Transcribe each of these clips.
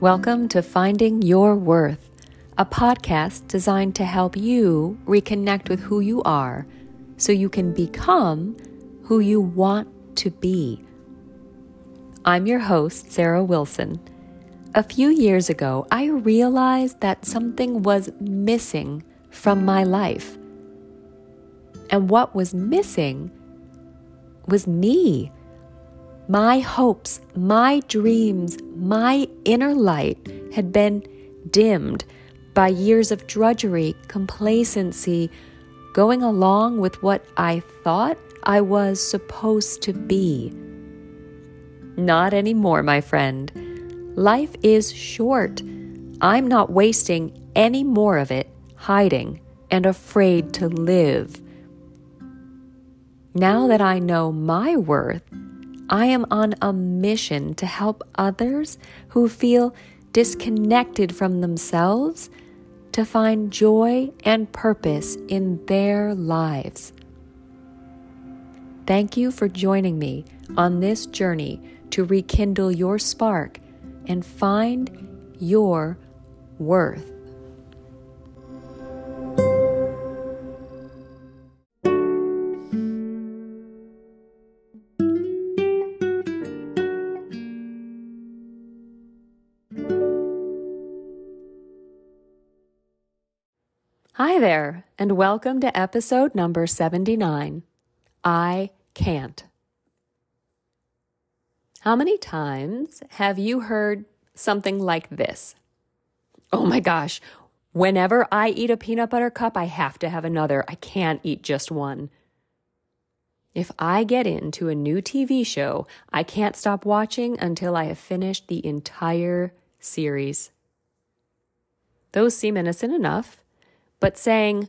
Welcome to Finding Your Worth, a podcast designed to help you reconnect with who you are so you can become who you want to be. I'm your host, Sarah Wilson. A few years ago, I realized that something was missing from my life. And what was missing was me my hopes, my dreams, my inner light had been dimmed by years of drudgery, complacency, going along with what I thought I was supposed to be. Not anymore, my friend. Life is short. I'm not wasting any more of it hiding and afraid to live. Now that I know my worth, I am on a mission to help others who feel disconnected from themselves to find joy and purpose in their lives. Thank you for joining me on this journey to rekindle your spark and find your worth. Hi there, and welcome to episode number 79 I Can't. How many times have you heard something like this? Oh my gosh, whenever I eat a peanut butter cup, I have to have another. I can't eat just one. If I get into a new TV show, I can't stop watching until I have finished the entire series. Those seem innocent enough but saying,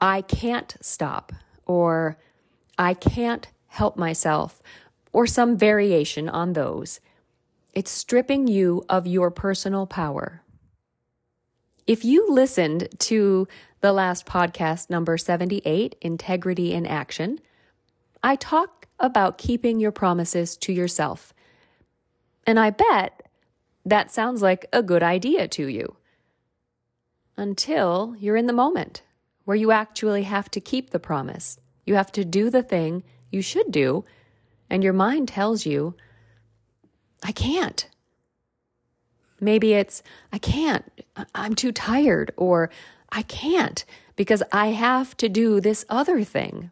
I can't stop, or I can't help myself, or some variation on those. It's stripping you of your personal power. If you listened to the last podcast, number 78, Integrity in Action, I talk about keeping your promises to yourself. And I bet that sounds like a good idea to you until you're in the moment where you actually have to keep the promise. You have to do the thing you should do, and your mind tells you, I can't. Maybe it's, I can't, I'm too tired, or I can't because I have to do this other thing.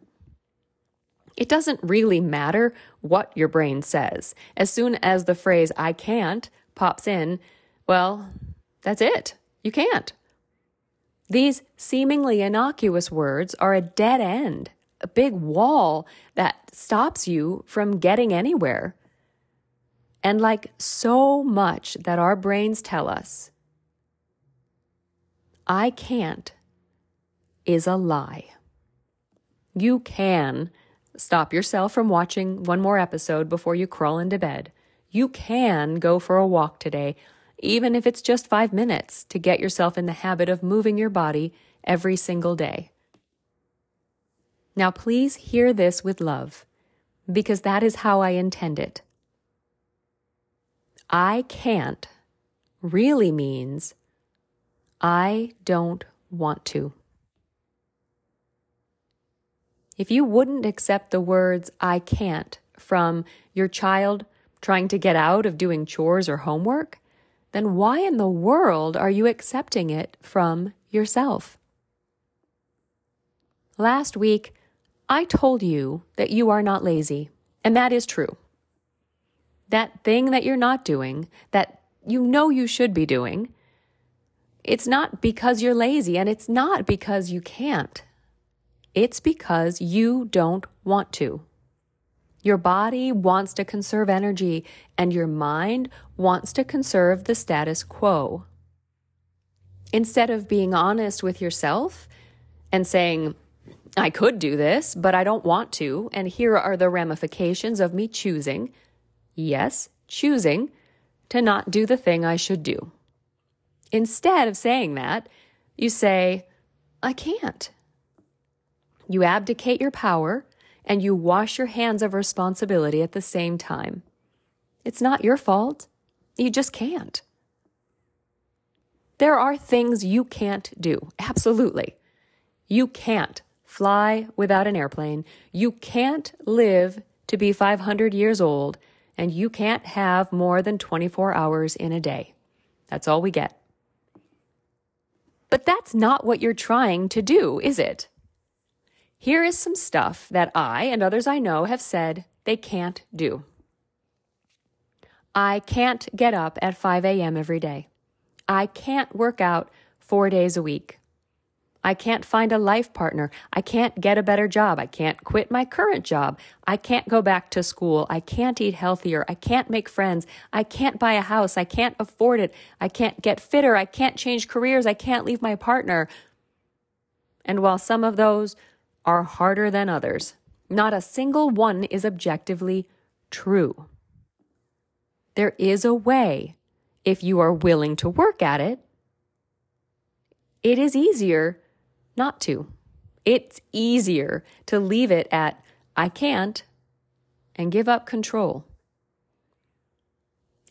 It doesn't really matter what your brain says. As soon as the phrase I can't pops in, well, that's it. You can't. These seemingly innocuous words are a dead end, a big wall that stops you from getting anywhere. And like so much that our brains tell us, I can't is a lie. You can stop yourself from watching one more episode before you crawl into bed. You can go for a walk today even if it's just five minutes, to get yourself in the habit of moving your body every single day. Now, please hear this with love, because that is how I intend it. I can't really means I don't want to. If you wouldn't accept the words I can't from your child trying to get out of doing chores or homework, then why in the world are you accepting it from yourself? Last week, I told you that you are not lazy, and that is true. That thing that you're not doing, that you know you should be doing, it's not because you're lazy and it's not because you can't. It's because you don't want to. Your body wants to conserve energy, and your mind wants to conserve the status quo. Instead of being honest with yourself and saying, I could do this, but I don't want to, and here are the ramifications of me choosing, yes, choosing to not do the thing I should do. Instead of saying that, you say, I can't. You abdicate your power and you wash your hands of responsibility at the same time. It's not your fault. You just can't. There are things you can't do. Absolutely. You can't fly without an airplane. You can't live to be 500 years old. And you can't have more than 24 hours in a day. That's all we get. But that's not what you're trying to do, is it? Here is some stuff that I and others I know have said they can't do. I can't get up at 5 a.m. every day. I can't work out four days a week. I can't find a life partner. I can't get a better job. I can't quit my current job. I can't go back to school. I can't eat healthier. I can't make friends. I can't buy a house. I can't afford it. I can't get fitter. I can't change careers. I can't leave my partner. And while some of those are harder than others, not a single one is objectively true. There is a way, if you are willing to work at it, it is easier not to. It's easier to leave it at, I can't, and give up control.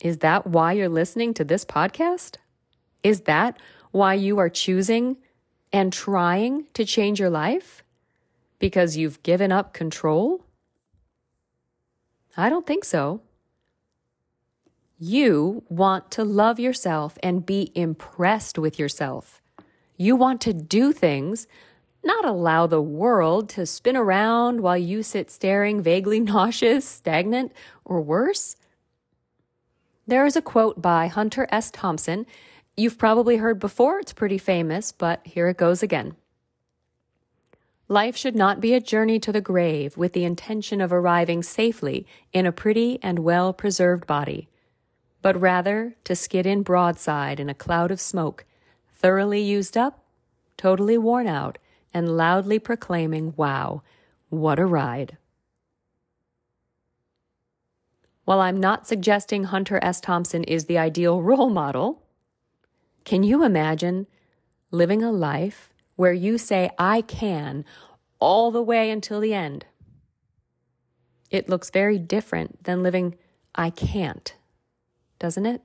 Is that why you're listening to this podcast? Is that why you are choosing and trying to change your life? Because you've given up control? I don't think so. You want to love yourself and be impressed with yourself. You want to do things, not allow the world to spin around while you sit staring, vaguely nauseous, stagnant, or worse. There is a quote by Hunter S. Thompson. You've probably heard before, it's pretty famous, but here it goes again. Life should not be a journey to the grave with the intention of arriving safely in a pretty and well preserved body, but rather to skid in broadside in a cloud of smoke thoroughly used up, totally worn out, and loudly proclaiming, Wow, what a ride. While I'm not suggesting Hunter S. Thompson is the ideal role model, can you imagine living a life where you say, I can, all the way until the end? It looks very different than living, I can't, doesn't it?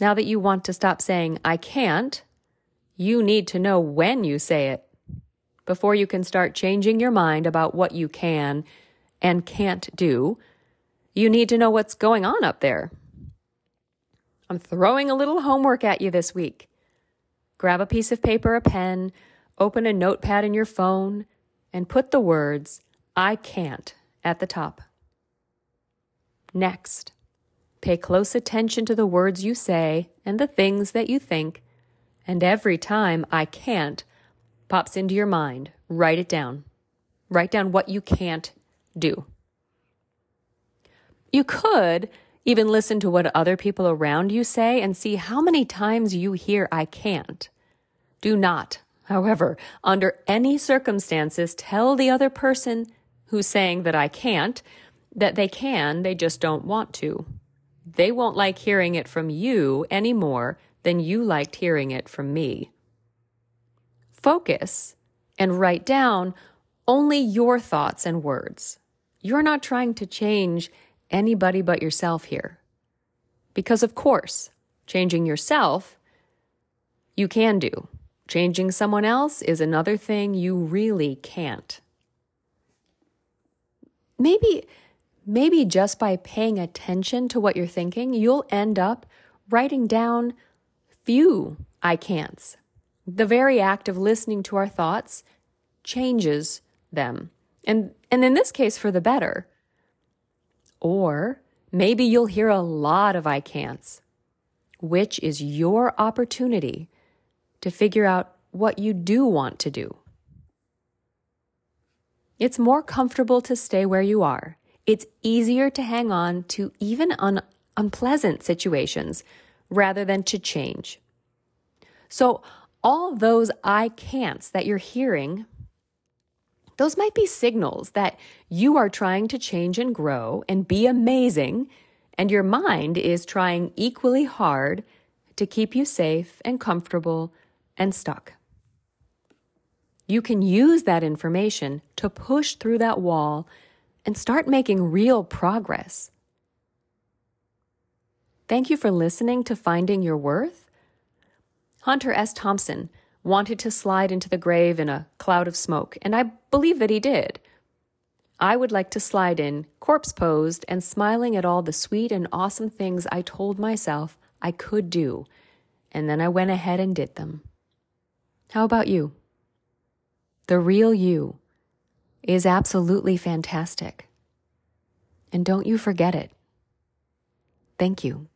Now that you want to stop saying, I can't, you need to know when you say it before you can start changing your mind about what you can and can't do. You need to know what's going on up there. I'm throwing a little homework at you this week. Grab a piece of paper, a pen, open a notepad in your phone, and put the words, I can't, at the top. Next, Pay close attention to the words you say and the things that you think. And every time I can't pops into your mind, write it down. Write down what you can't do. You could even listen to what other people around you say and see how many times you hear I can't. Do not, however, under any circumstances, tell the other person who's saying that I can't that they can, they just don't want to. They won't like hearing it from you any more than you liked hearing it from me. Focus and write down only your thoughts and words. You're not trying to change anybody but yourself here. Because, of course, changing yourself, you can do. Changing someone else is another thing you really can't. Maybe maybe just by paying attention to what you're thinking, you'll end up writing down few I can'ts. The very act of listening to our thoughts changes them. And, and in this case, for the better. Or maybe you'll hear a lot of I can'ts, which is your opportunity to figure out what you do want to do. It's more comfortable to stay where you are it's easier to hang on to even un- unpleasant situations rather than to change. So, all those I can'ts that you're hearing, those might be signals that you are trying to change and grow and be amazing, and your mind is trying equally hard to keep you safe and comfortable and stuck. You can use that information to push through that wall and start making real progress. Thank you for listening to Finding Your Worth. Hunter S. Thompson wanted to slide into the grave in a cloud of smoke, and I believe that he did. I would like to slide in, corpse posed, and smiling at all the sweet and awesome things I told myself I could do, and then I went ahead and did them. How about you? The real you is absolutely fantastic. And don't you forget it. Thank you.